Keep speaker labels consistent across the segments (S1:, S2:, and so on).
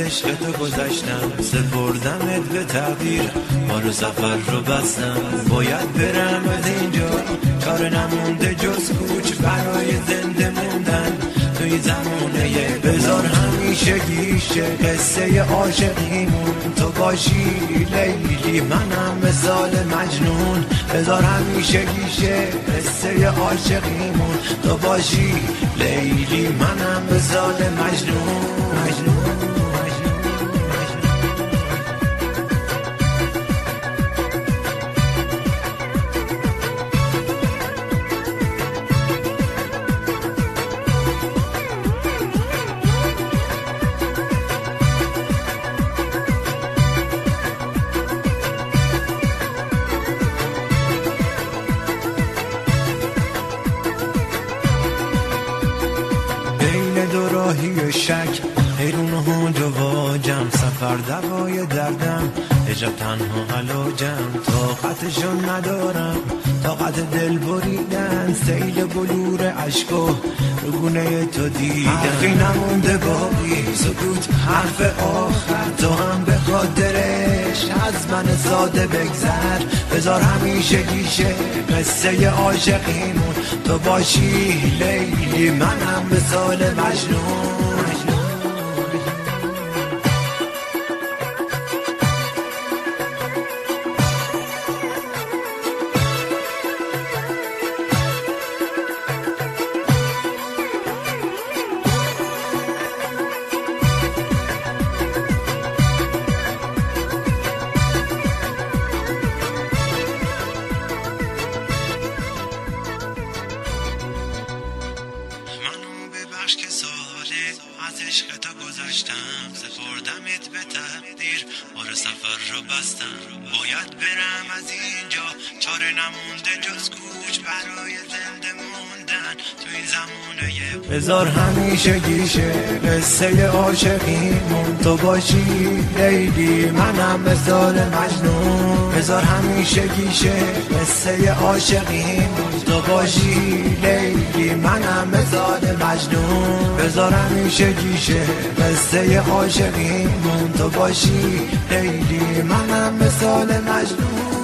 S1: عشق تو گذشتم سپردمت به تغییر رو سفر رو بستم. باید برم از اینجا. کار نمونده جز کوچ برای زنده موندن. توی زمونه بذار همیشه گیشه. قصه عاشقیمون تو باشی لیلی. منم مثال مجنون. بذار همیشه گیشه. قصه عاشقیمون تو باشی لیلی. منم مثال مجنون. سیل بلور عشقو رگونه تو دیدم. حرفی نمونده باقی سکوت حرف آخر تو هم به خاطرش از من ساده بگذر. بذار همیشه گیشه قصه عاشقیمون. تو باشی لیلی منم مثال مجنون. از عشق تو گذشتم سپردمت به تقدیر. بار سفر رو بستم. باید برم از اینجا. چاره نمونده جز کوچ برای زنده موندن تو این زمونه بذار همیشه گیشه قصه عاشقیمون تو باشی لیلی منم مثال مجنون. بذار همیشه گیشه قصه عاشقیمون تو باشی لیلی منم مثال مجنون. بذار همیشه گیشه قصه عاشقیمون تو باشی لیلی منم مثال مجنون.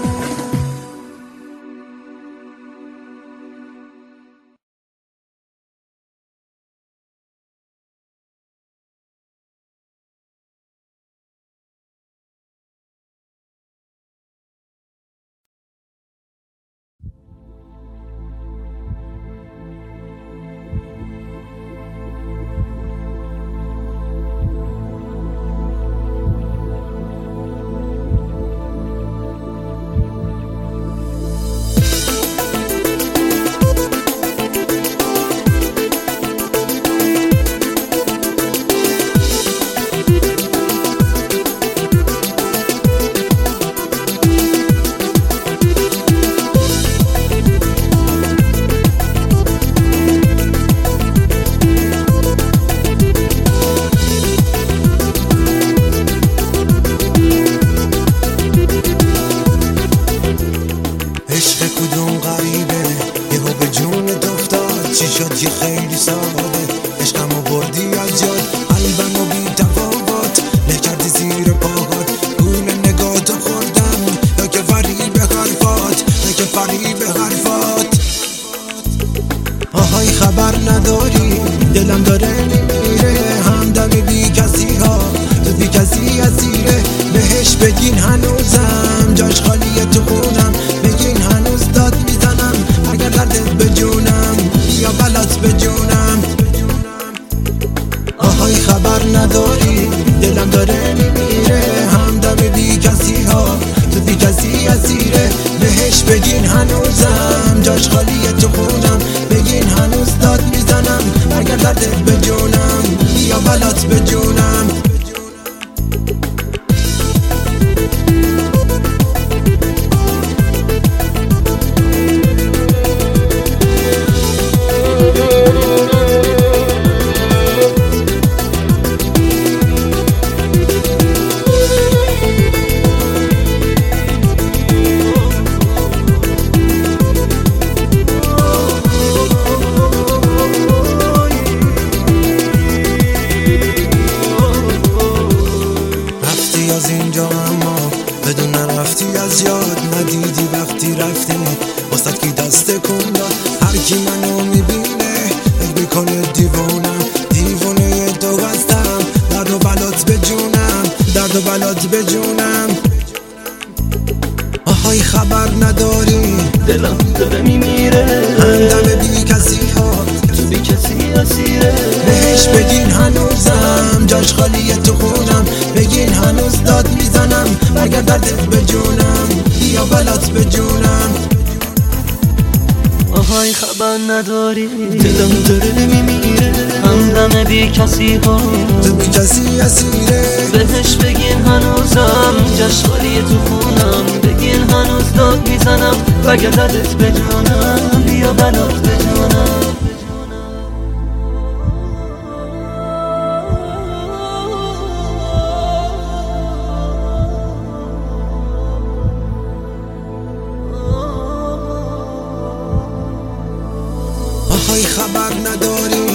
S1: خبر نداری.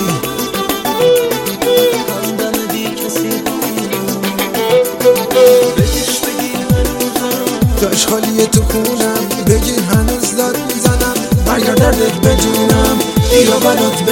S1: همدم بی کسی. بهش بگین هنوزم. جاش خالیه تو خونم. بگین هنوز داد می‌زنم. اگر دردت به جونم یا بلات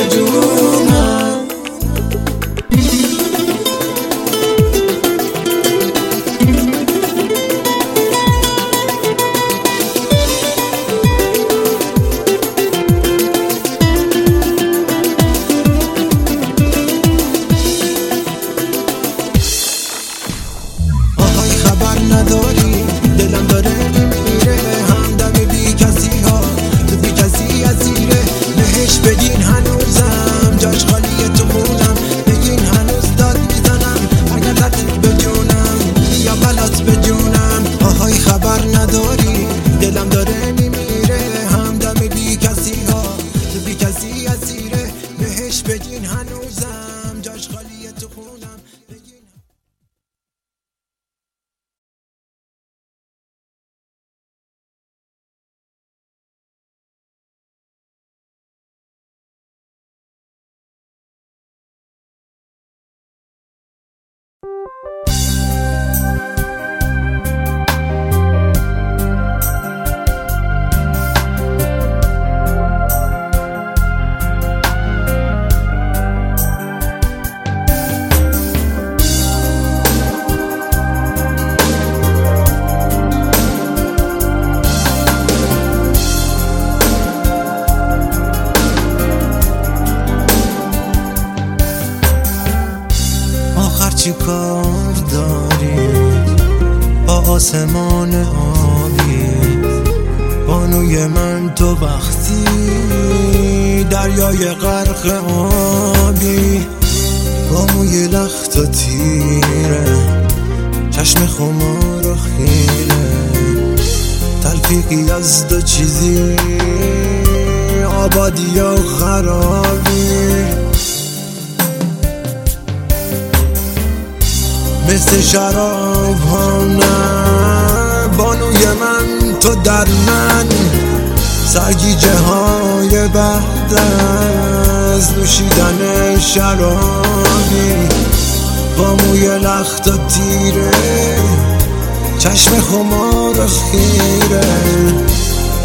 S1: دریای غرق آبی با موی لخت و تیره. چشم خمار و خیره. تلفیقی از دو چیزی آبادی و خرابی. مثل شراب ها نه بانوی من تو در من. سرگیجه های بعد از نوشیدن شرابی با موی لخت و تیره چشم خمار و خیره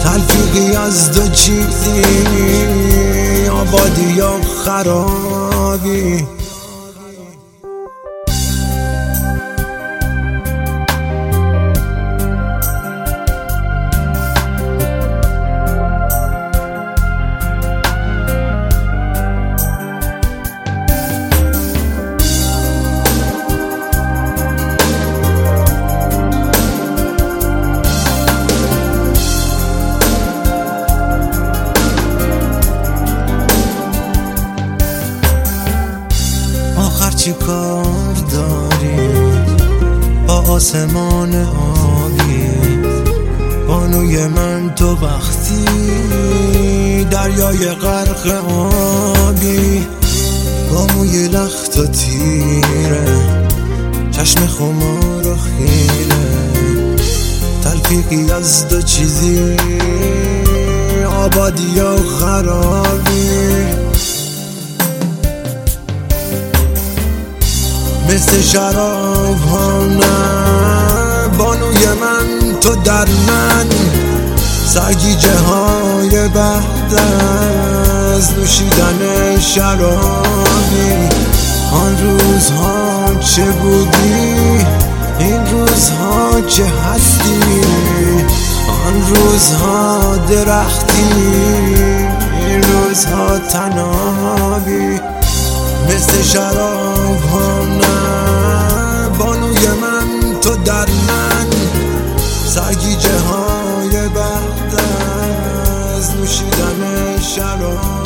S1: تلفیقی از دو چیزی آبادی یا خرابی. خرابی، با موی لخت و تیره. چشم خمار و خیره. تلفیقی از دو چیزی. آبادی و خرابی. مثل شراب ها نه. بانوی من تو در من. سرگیجه های بعد از نوشیدن شرابی. آن روزها چه بودی؟ این روزها چه هستی؟ آن روزها درختی این روزها تنابی. مثل شراب ها نه بانوی من تو در من. سرگیجه های نوشیدن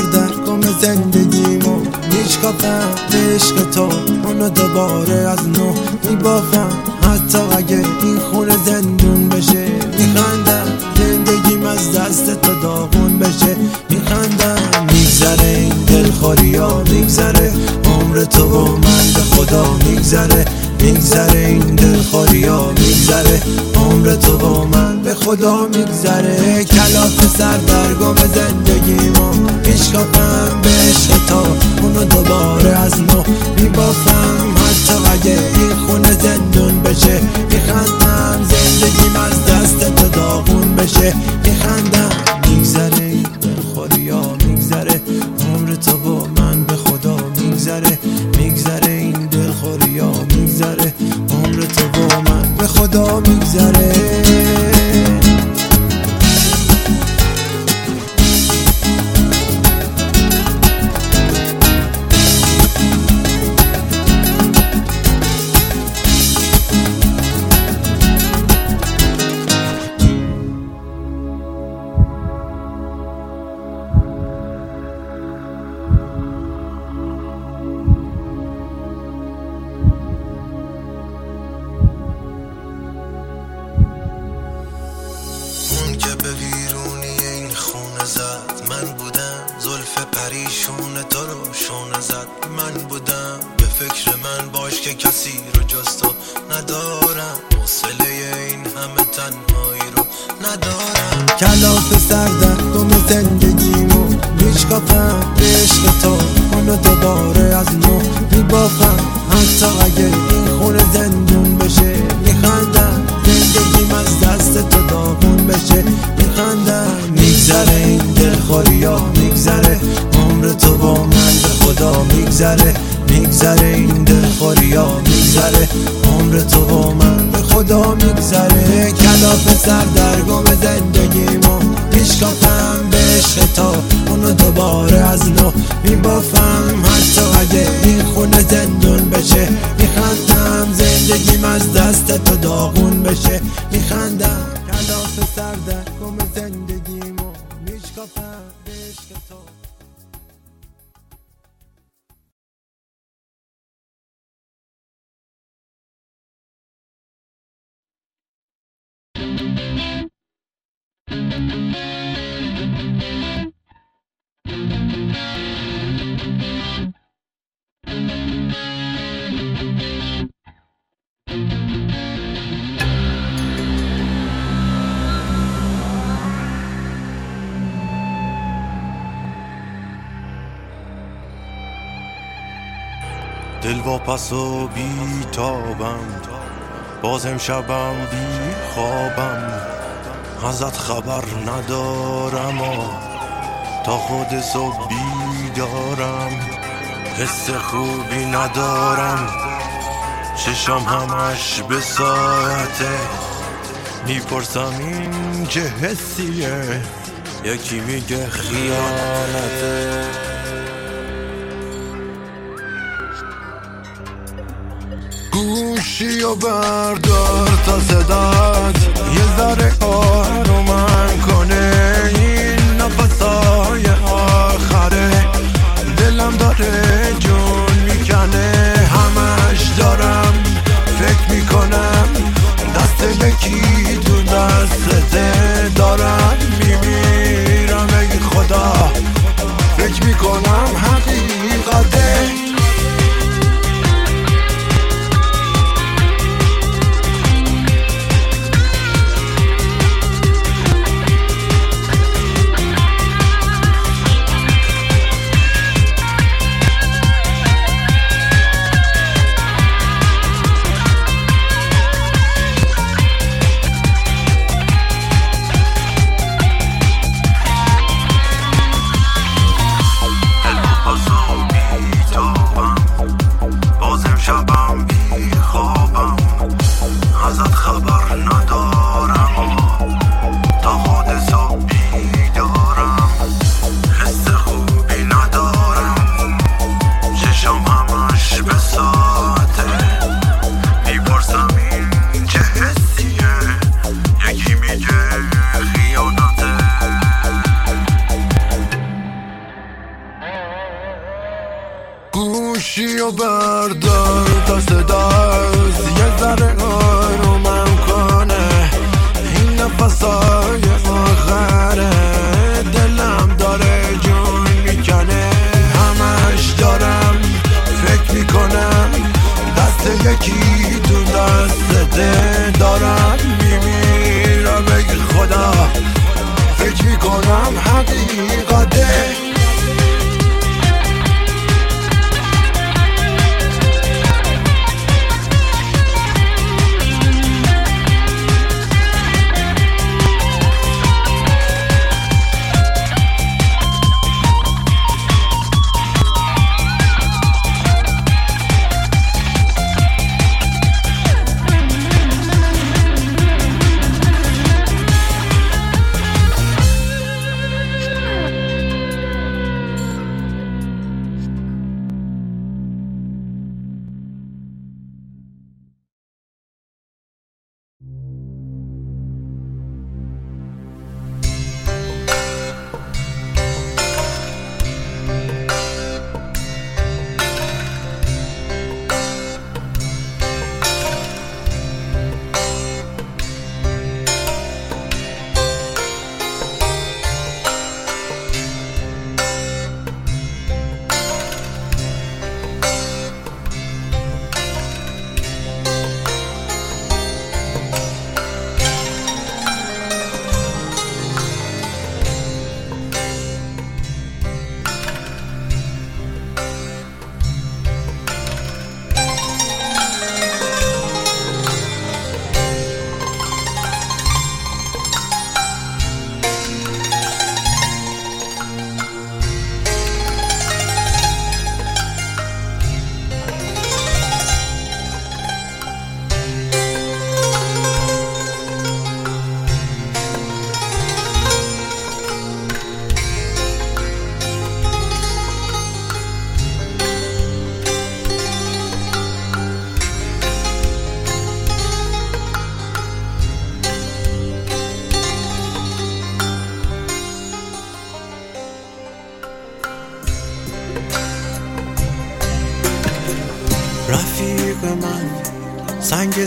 S1: در گم زندگیمو. میشکافم به عشق تو اونو دوباره از نو میبافم. حتی اگه این خونه زندون بشه میخندم. زندگیم از دست تو داغون بشه. میخندم. میگذره این دلخوری ها میگذره عمر تو و من به خدا میگذره. میگذره این دلخوری ها میگذره عمر تو و من. به خدا میگذره. کلاف سر در گم زندگیمو میشکافم به عشق تا اونو دوباره از نو میبافم. حتی اگه این خونه زندون بشه. میخندم. زندگیم از دست تو داغون بشه. میخندم. میگذره. این دلخوری میگذره. عمر تو و من به خدا میگذره. میگذره. این دلخوری ها میگذره. عمر تو و من به خدا میگذره. زد من بودم زلف پریشون تو رو شونه زد من بودم به فکر من باش که کسی رو جز تو ندارم. حوصله این همه تنهایی رو ندارم. کلاف سردن گم زندگیمو میشکافم. به عشق تو اونو دوباره از نو میبافم. حتی اگه این خونه زندون بشه میخندم. زندگیم از دست تو داغون بشه میخندم. میگذره این دلخوری ها میگذره عمر تو با من به خدا میگذره میگذره این دلخوری ها میگذره عمر تو با من به خدا میگذره. کلاف سر در گم زندگیمو میشکافم به عشق تا اونو دوباره از نو میبافم. حتی اگه این خونه زندون بشه میخندم زندگیم از دست تو داغون بشه میخندم. کلاف سر در گم زندگیمو میشکافم
S2: دل و پس و بی تابم. باز امشبم بی خوابم. ازت خبر ندارم و تا خود صبح بیدارم. حس خوبی ندارم. چشم همش به ساعته. می‌پرسم این چه حسیه؟ یکی میگه خیانته. گوشی و بردار تا صدات. یه ذره
S1: آروم من کنه. این نفسای آخره. دلم داره جون می‌کنه. همش دارم فکر می‌کنم. دست به کی تو دستته دارم میمیرم. ای خدا فکر می‌کنم حقیق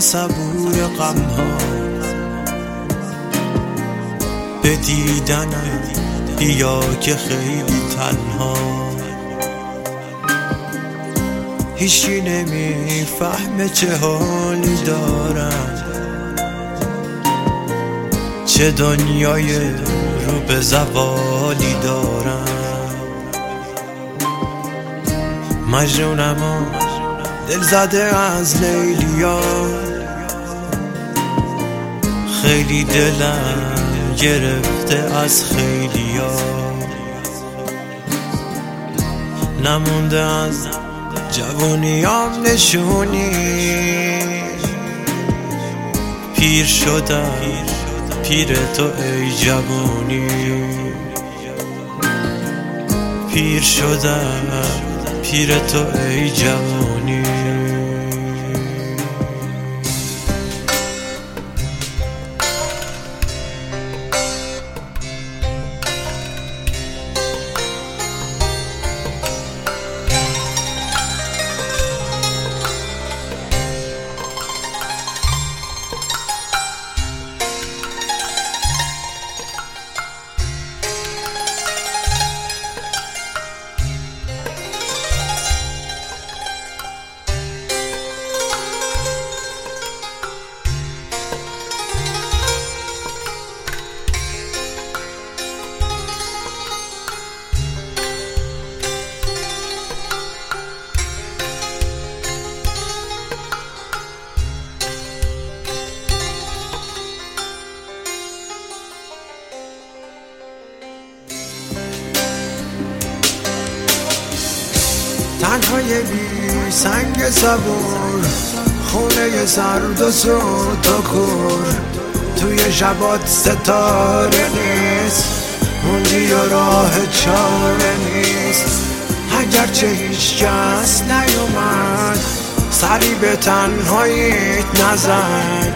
S1: سنگ صبور غم ها به دیدنم بیا که خیلی تنها. هیچی نمی‌فهمه چه حالی دارم. چه دنیای رو به زوالی دارم. مجنونم دل زده از لیلیا خیلی دلم گرفته از خیلیا نمونده از جوونیام نشونی. پیر شدم پیر تو ای جوونی پیر شدم پیر تو ای جوونی سرد و سود و کور. توی شبات ستاره نیست موندی و راه چاره نیست. اگرچه هیچ کس نیومد سری به تنهاییت نزد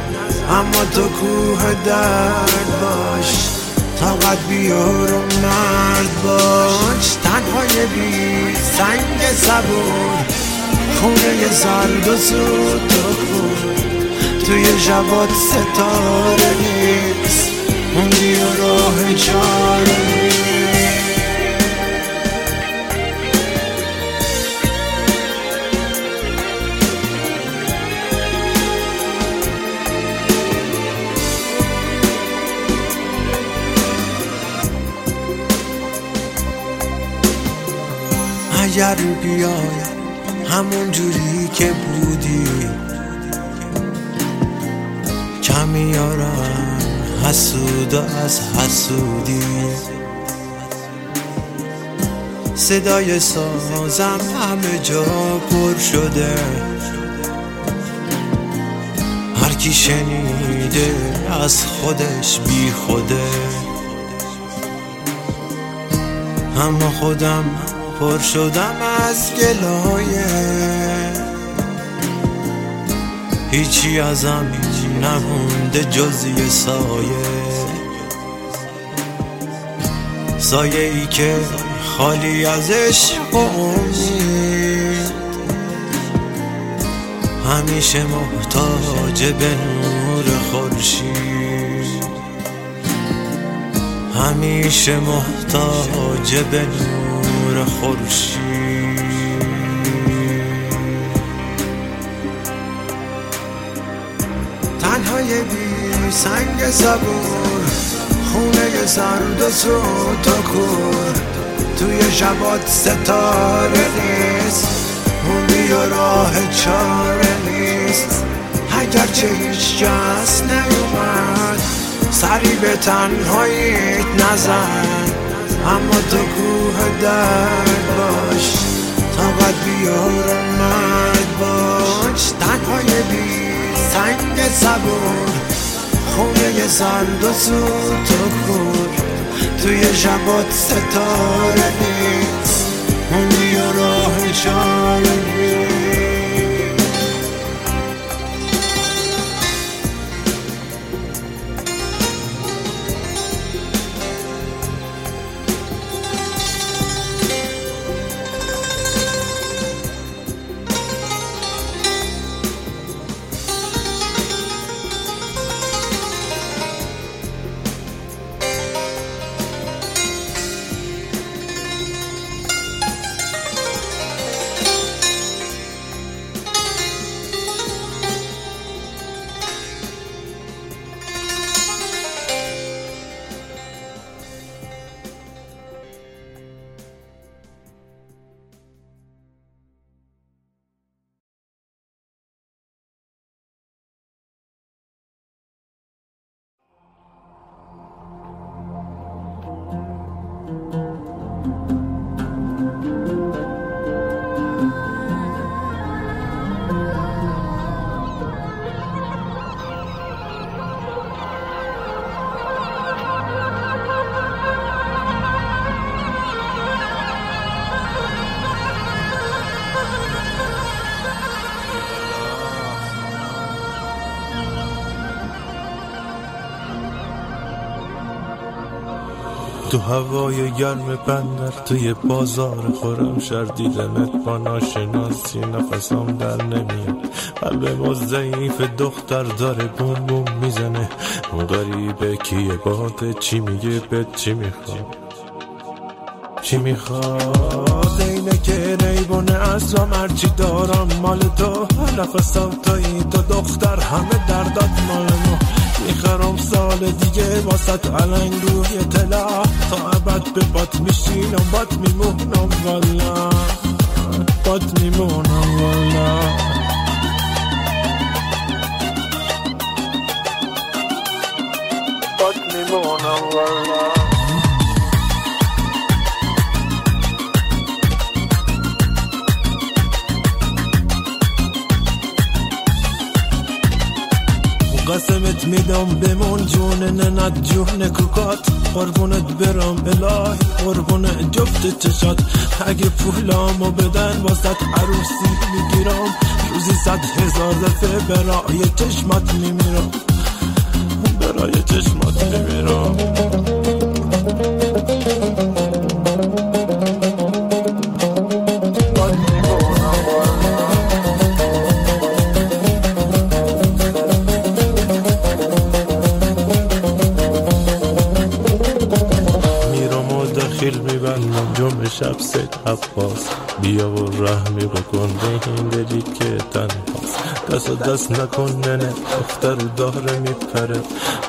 S1: اما تو کوه درد باش طاقت بیار و مرد باش. تنهای بی سنگ صبور خونه زرد و زود تو خون. توی جواد ستاره نیست. موندی و راه چاره اگر بیای همون جوری که بودی. کمی آرام حسود از حسودی. صدای سازم همه جا پر شده. هر کی شنیده از خودش بی خوده. اما خودم پر شدم از گلایه هیچی ازم نمونده جزی سایه. سایه ای که خالی از عشق همیشه محتاج به نور خورشید. همیشه محتاج به نور خورشید. تنهای بی سنگ زبور خونه زرد و سود و کور توی شبات ستاره نیست موندی و راه چاره نیست. اگرچه هیچ کس نیومد سری به تنهاییت نزن. اما تو درد باش طاقت بیار اومد باش. تنهای بی سنگ صبور خونه زرد و سود و کور توی شبات ستاره نیست موندی و راه چاره
S3: تو هوای گرم بندر توی بازار خورم شر دیدنت با ناشناسی نفسم در نمیاد. قلب ما ضعیف دختر داره بوم بوم می‌زنه. اون غریبه کیه؟ باده چی میگه؟ به چی می‌خواد؟ چی می‌خواد؟ اینه که ریبونه ازم هرچی دارم مال تو. نفسم توی تو دختر همه دردات مال ما. می‌خرم سال دیگه واسط علنگ روی طلا تا ابد به بات میشینم بات میمونم والا. بات میمونم والا. بات میمونم والا. قسمت میدم بمون جون ننت جون کوکات. قربونت برم الهی قربون جفت چشات. اگه پولامو بدن واسط عروسی می‌گیرم. روزی صد هزار دفعه برای چشمات میمیرم. برای چشمات میمیرم.
S1: عباس بیا و رحمی بکن به این دلی که تنهاست. دست دست نکن ننه دختر داره میپره.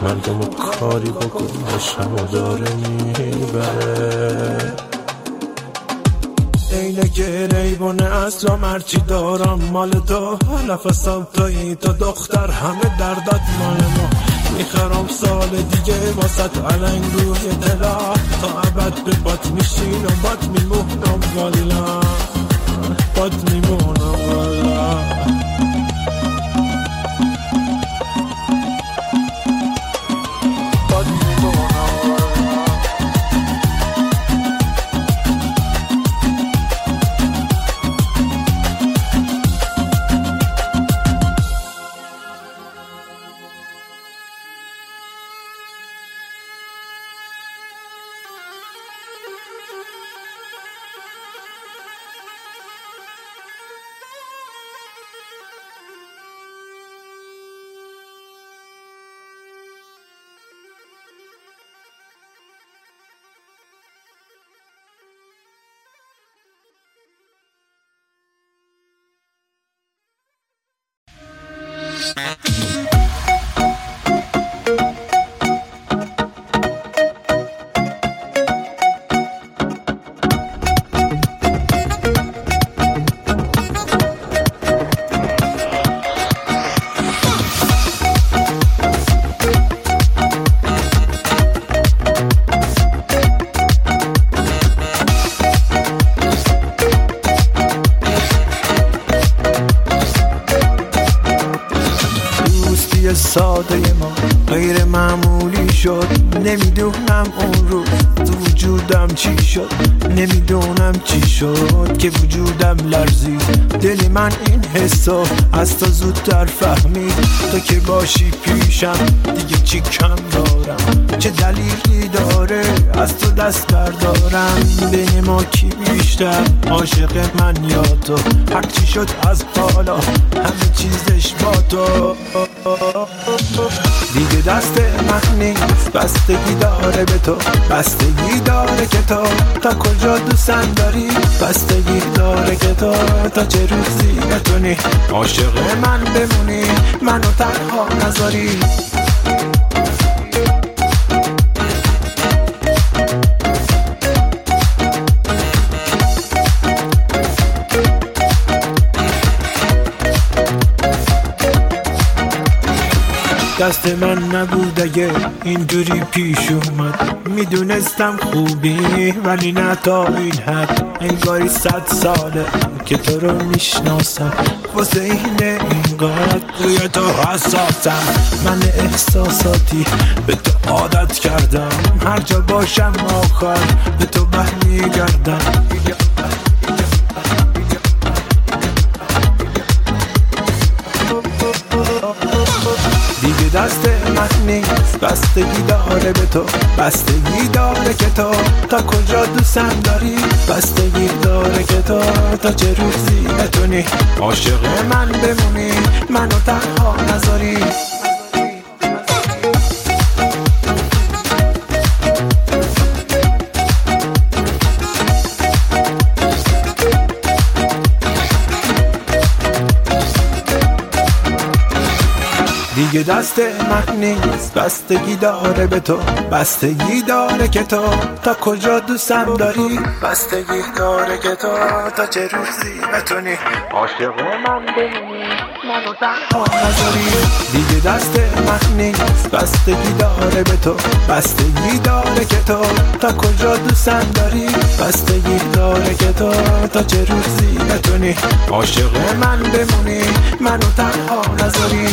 S1: مرگم و کاری بکن و داره می‌بره. اینه که ریبونه اصلا مرچی دارم. مال تو نفسم توی تو دختر همه دردت مال ما. می‌خرم سال دیگه واسط علنگ روی دلا. تا عبد به بات میشین و بات میمونم والا. بات میمونم والا. که وجودم لرزید دل من این حسا از تا زودتر فهمید تو که باشی پیشم دیگه چی کم دارم؟ چه دلیلی داره از تو دست بردارم؟ بین ما کی بیشتر عاشق من یا تو؟ چی شد از حالا همه چیزش با تو. دیگه دست من نیست. بستگی داره به تو. بستگی داره که تو. تا کجا دوستن داری؟ بستگی داره که تو. تا چه روزی بتونی؟ عاشق من بمونی. منو تنها نذاری. دست من نبود اگه اینجوری پیش اومد. می‌دونستم خوبی ولی نه تا این حد. انگاری صد ساله که تو رو می‌شناسم. واسه این اینگار روی تو حساسم. من احساساتی به تو عادت کردم. هر جا باشم آخر به تو برمیگردم دست من نیست بستگی داره به تو. بستگی داره که تو تا کجا دوستم داری؟ بستگی داره که تو تا چه روزی بتونی؟ عاشق من بمونی منو تنها نذاری. دیگه دست من نیست. بستگی داره به تو. بستگی داره که تو. تا کجا دوستم داری؟ بستگی داره که تو. تا چه روزی بتونی؟ عاشق من بمونی. منو تنها نذاری. دیگه دست من نیست. بستگی داره به تو. بستگی داره که تو. تا کجا دوستم داری؟ بستگی داره که تو. تا چه روزی بتونی؟ عاشق من بمونی. منو تنها نذاری.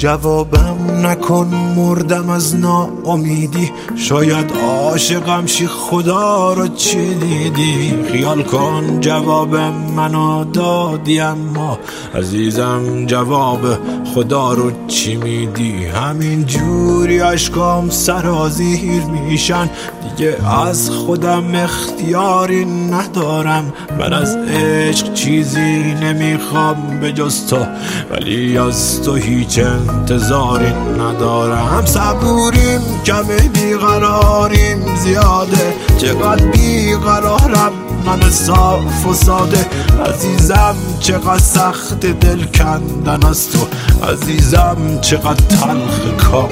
S1: جوابم نکن مردم از ناامیدی. شاید عاشقم شی خدا رو چی دیدی؟ خیال کن جواب منو دادی اما عزیزم جواب خدا رو چی میدی؟ همین جوری اشکام سرازیر میشن. دیگه از خودم اختیاری ندارم. من از عشق چیزی نمی‌خوام به جز تو ولی از تو هیچ انتظاری ندارم. صبوریم کمی بیقراریم زیاده. چقدر بیقرارم من صاف و ساده. عزیزم چقدر سخت دل کندن از تو. عزیزم چقدر تلخ کام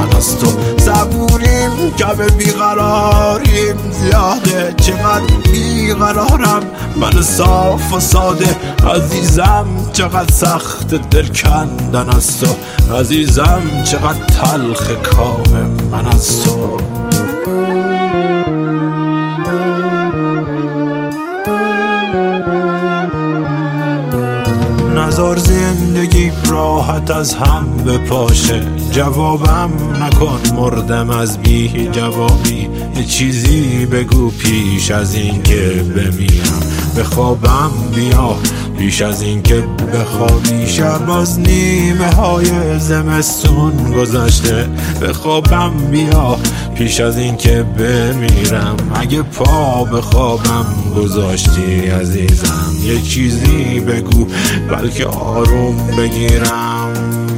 S1: من از تو صبوریم کم بیقراریم. زیاده چقدر بیقرارم. من صاف و ساده عزیزم چقدر سخت دل کندن از تو. عزیزم چقدر تلخ کام من از تو. نظر زندگی راحت از هم بپاشه. جوابم نکن مردم از بی جوابی یه چیزی بگو پیش از اینکه بمیرم به خوابم بیا پیش از اینکه بخوابی شب از نیمه های زمستون گذشته. به خوابم بیا پیش از اینکه بمیرم. اگه پا به خوابم گذاشتی عزیزم یه چیزی بگو بلکه آروم بگیرم.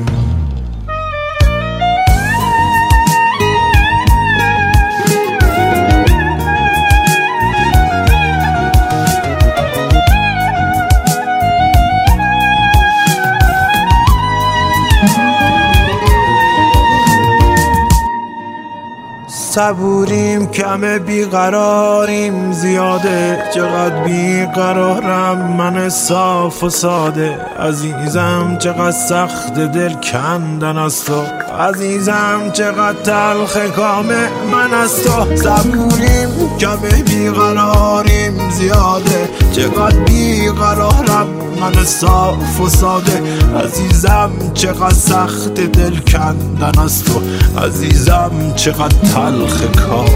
S1: صبوریم کم بیقراریم. زیاده چقدر بیقرارم؟ من صاف و ساده. عزیزم چقدر سخت دل کندن از تو عزیزم چقدر تلخ کامه من از تو. صبوریم کم بیقراریم زیاده. چقدر بیقرارم من صاف و ساده. عزیزم چقدر سخت دل کندن از تو. عزیزم چقدر تلخ کام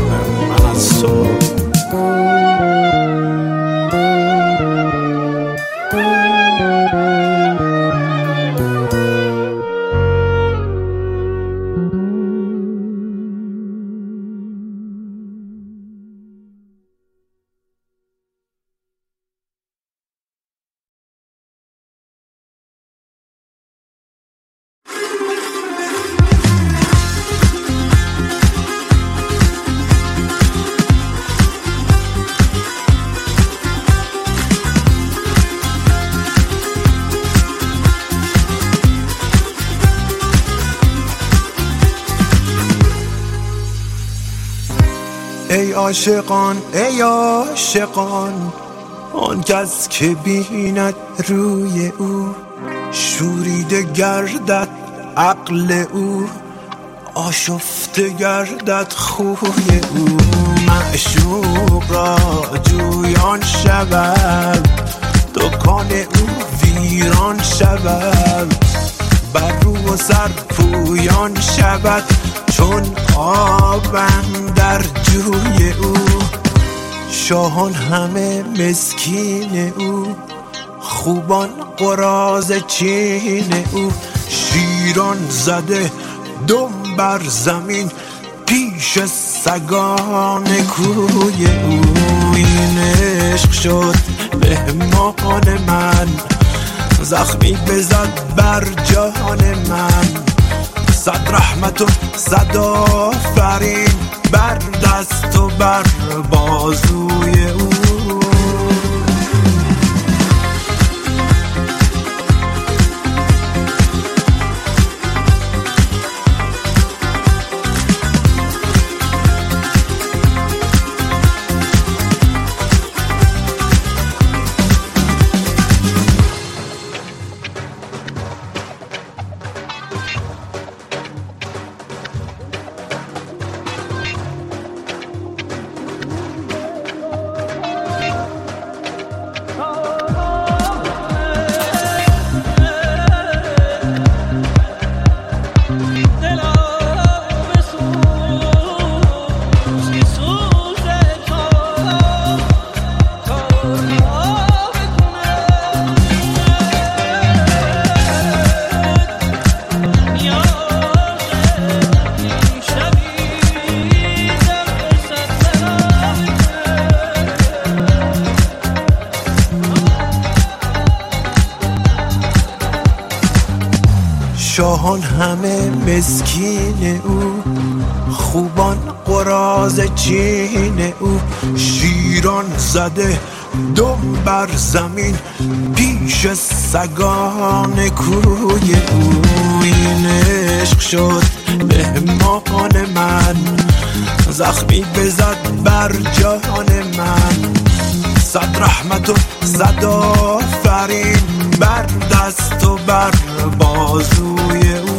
S1: من از تو. عاشقان ای عاشقان آن کس که بیند روی او شوریده گردد عقل او آشفته گردد خوی او. معشوق را جویان شود دکان او ویران شود. بر رو سر پویان شود چون آبم در جوی او. شاهان همه مسکین او خوبان قراز چین او. شیران زده دم بر زمین پیش سگان کوی او. این عشق شد مهمان من. زخمی بزد بر جان من. صد رحمت و صد آفرین بر دست و بر بازوی او. مسکین او خوبان قراز چین او. شیران زده دم بر زمین پیش سگان کوی او. این عشق شد مهمان من زخمی بزد بر جان من. صد رحمت و صد آفرین بر دست و بر بازوی او.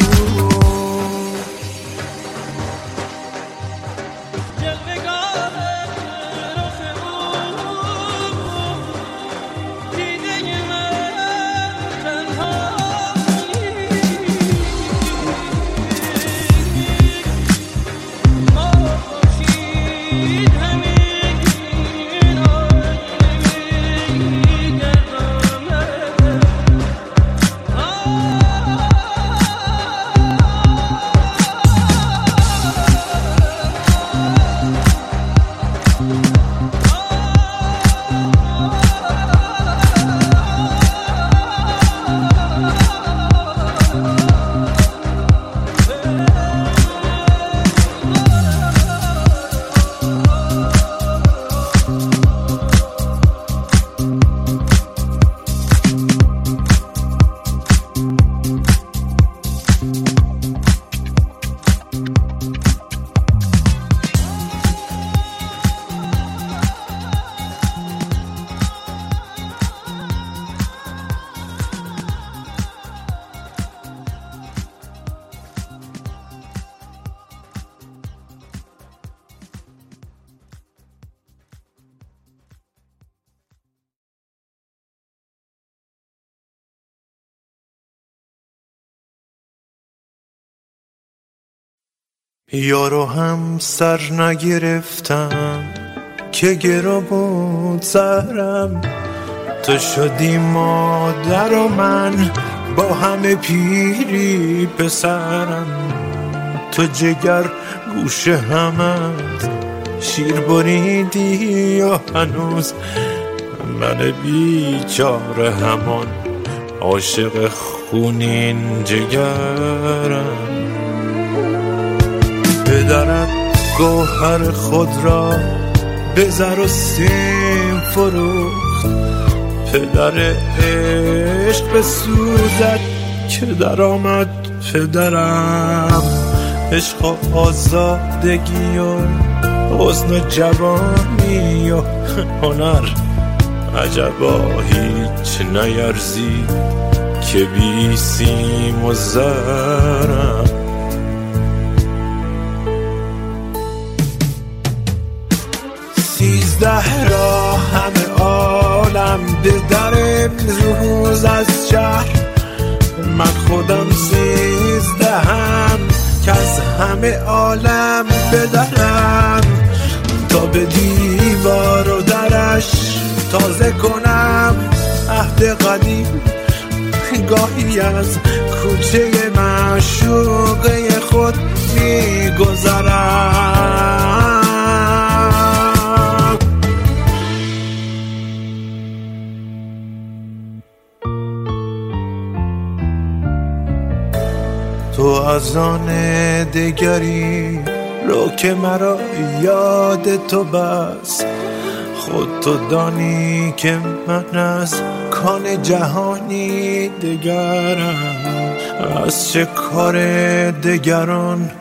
S1: یارو هم سر نگرفتم که گرا بود سرم. تو شدی مادر و من با همه پیری پسرم. تو جگر گوش همت شیر بریدی یا هنوز من بیچاره همان عاشق خونین جگرم. پدرت گوهر خود را به زر و سیم فروخت. پدر عشق به سوزد که در آمد پدرم. عشق و آزادگی و حسن و جوانی و هنر عجبا هیچ نیرزی که بی سیم و زرم. سیزده را همه عالم به در امروز از شهر. من خودم سیزدهم که از همه عالم بدرم. تا به دیوار و درش تازه کنم عهد قدیم. گاهی از کوچه معشوقه خود میگذرم. آن دگری رو که مرا یاد تو بس. خود تو دانی که من از کان جهانی دگرم. از چه کار دگران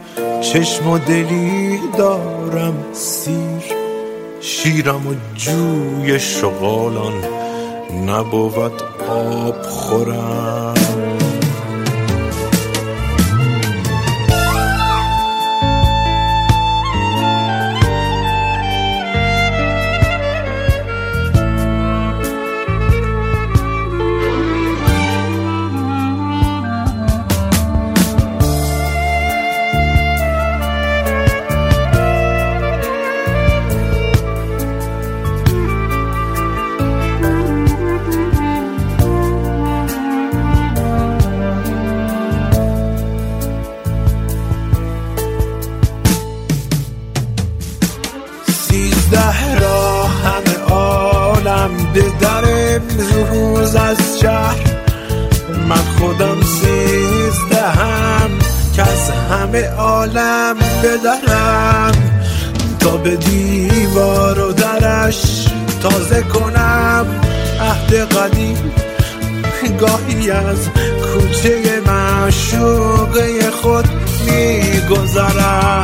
S1: چشم و دلی دارم؟ سیر شیرم و جوی شغالان نبود آب خورم. عالم بدرم. تا به دیوار و درش تازه کنم. عهد قدیم گاهی از کوچه معشوقه خود میگذرم.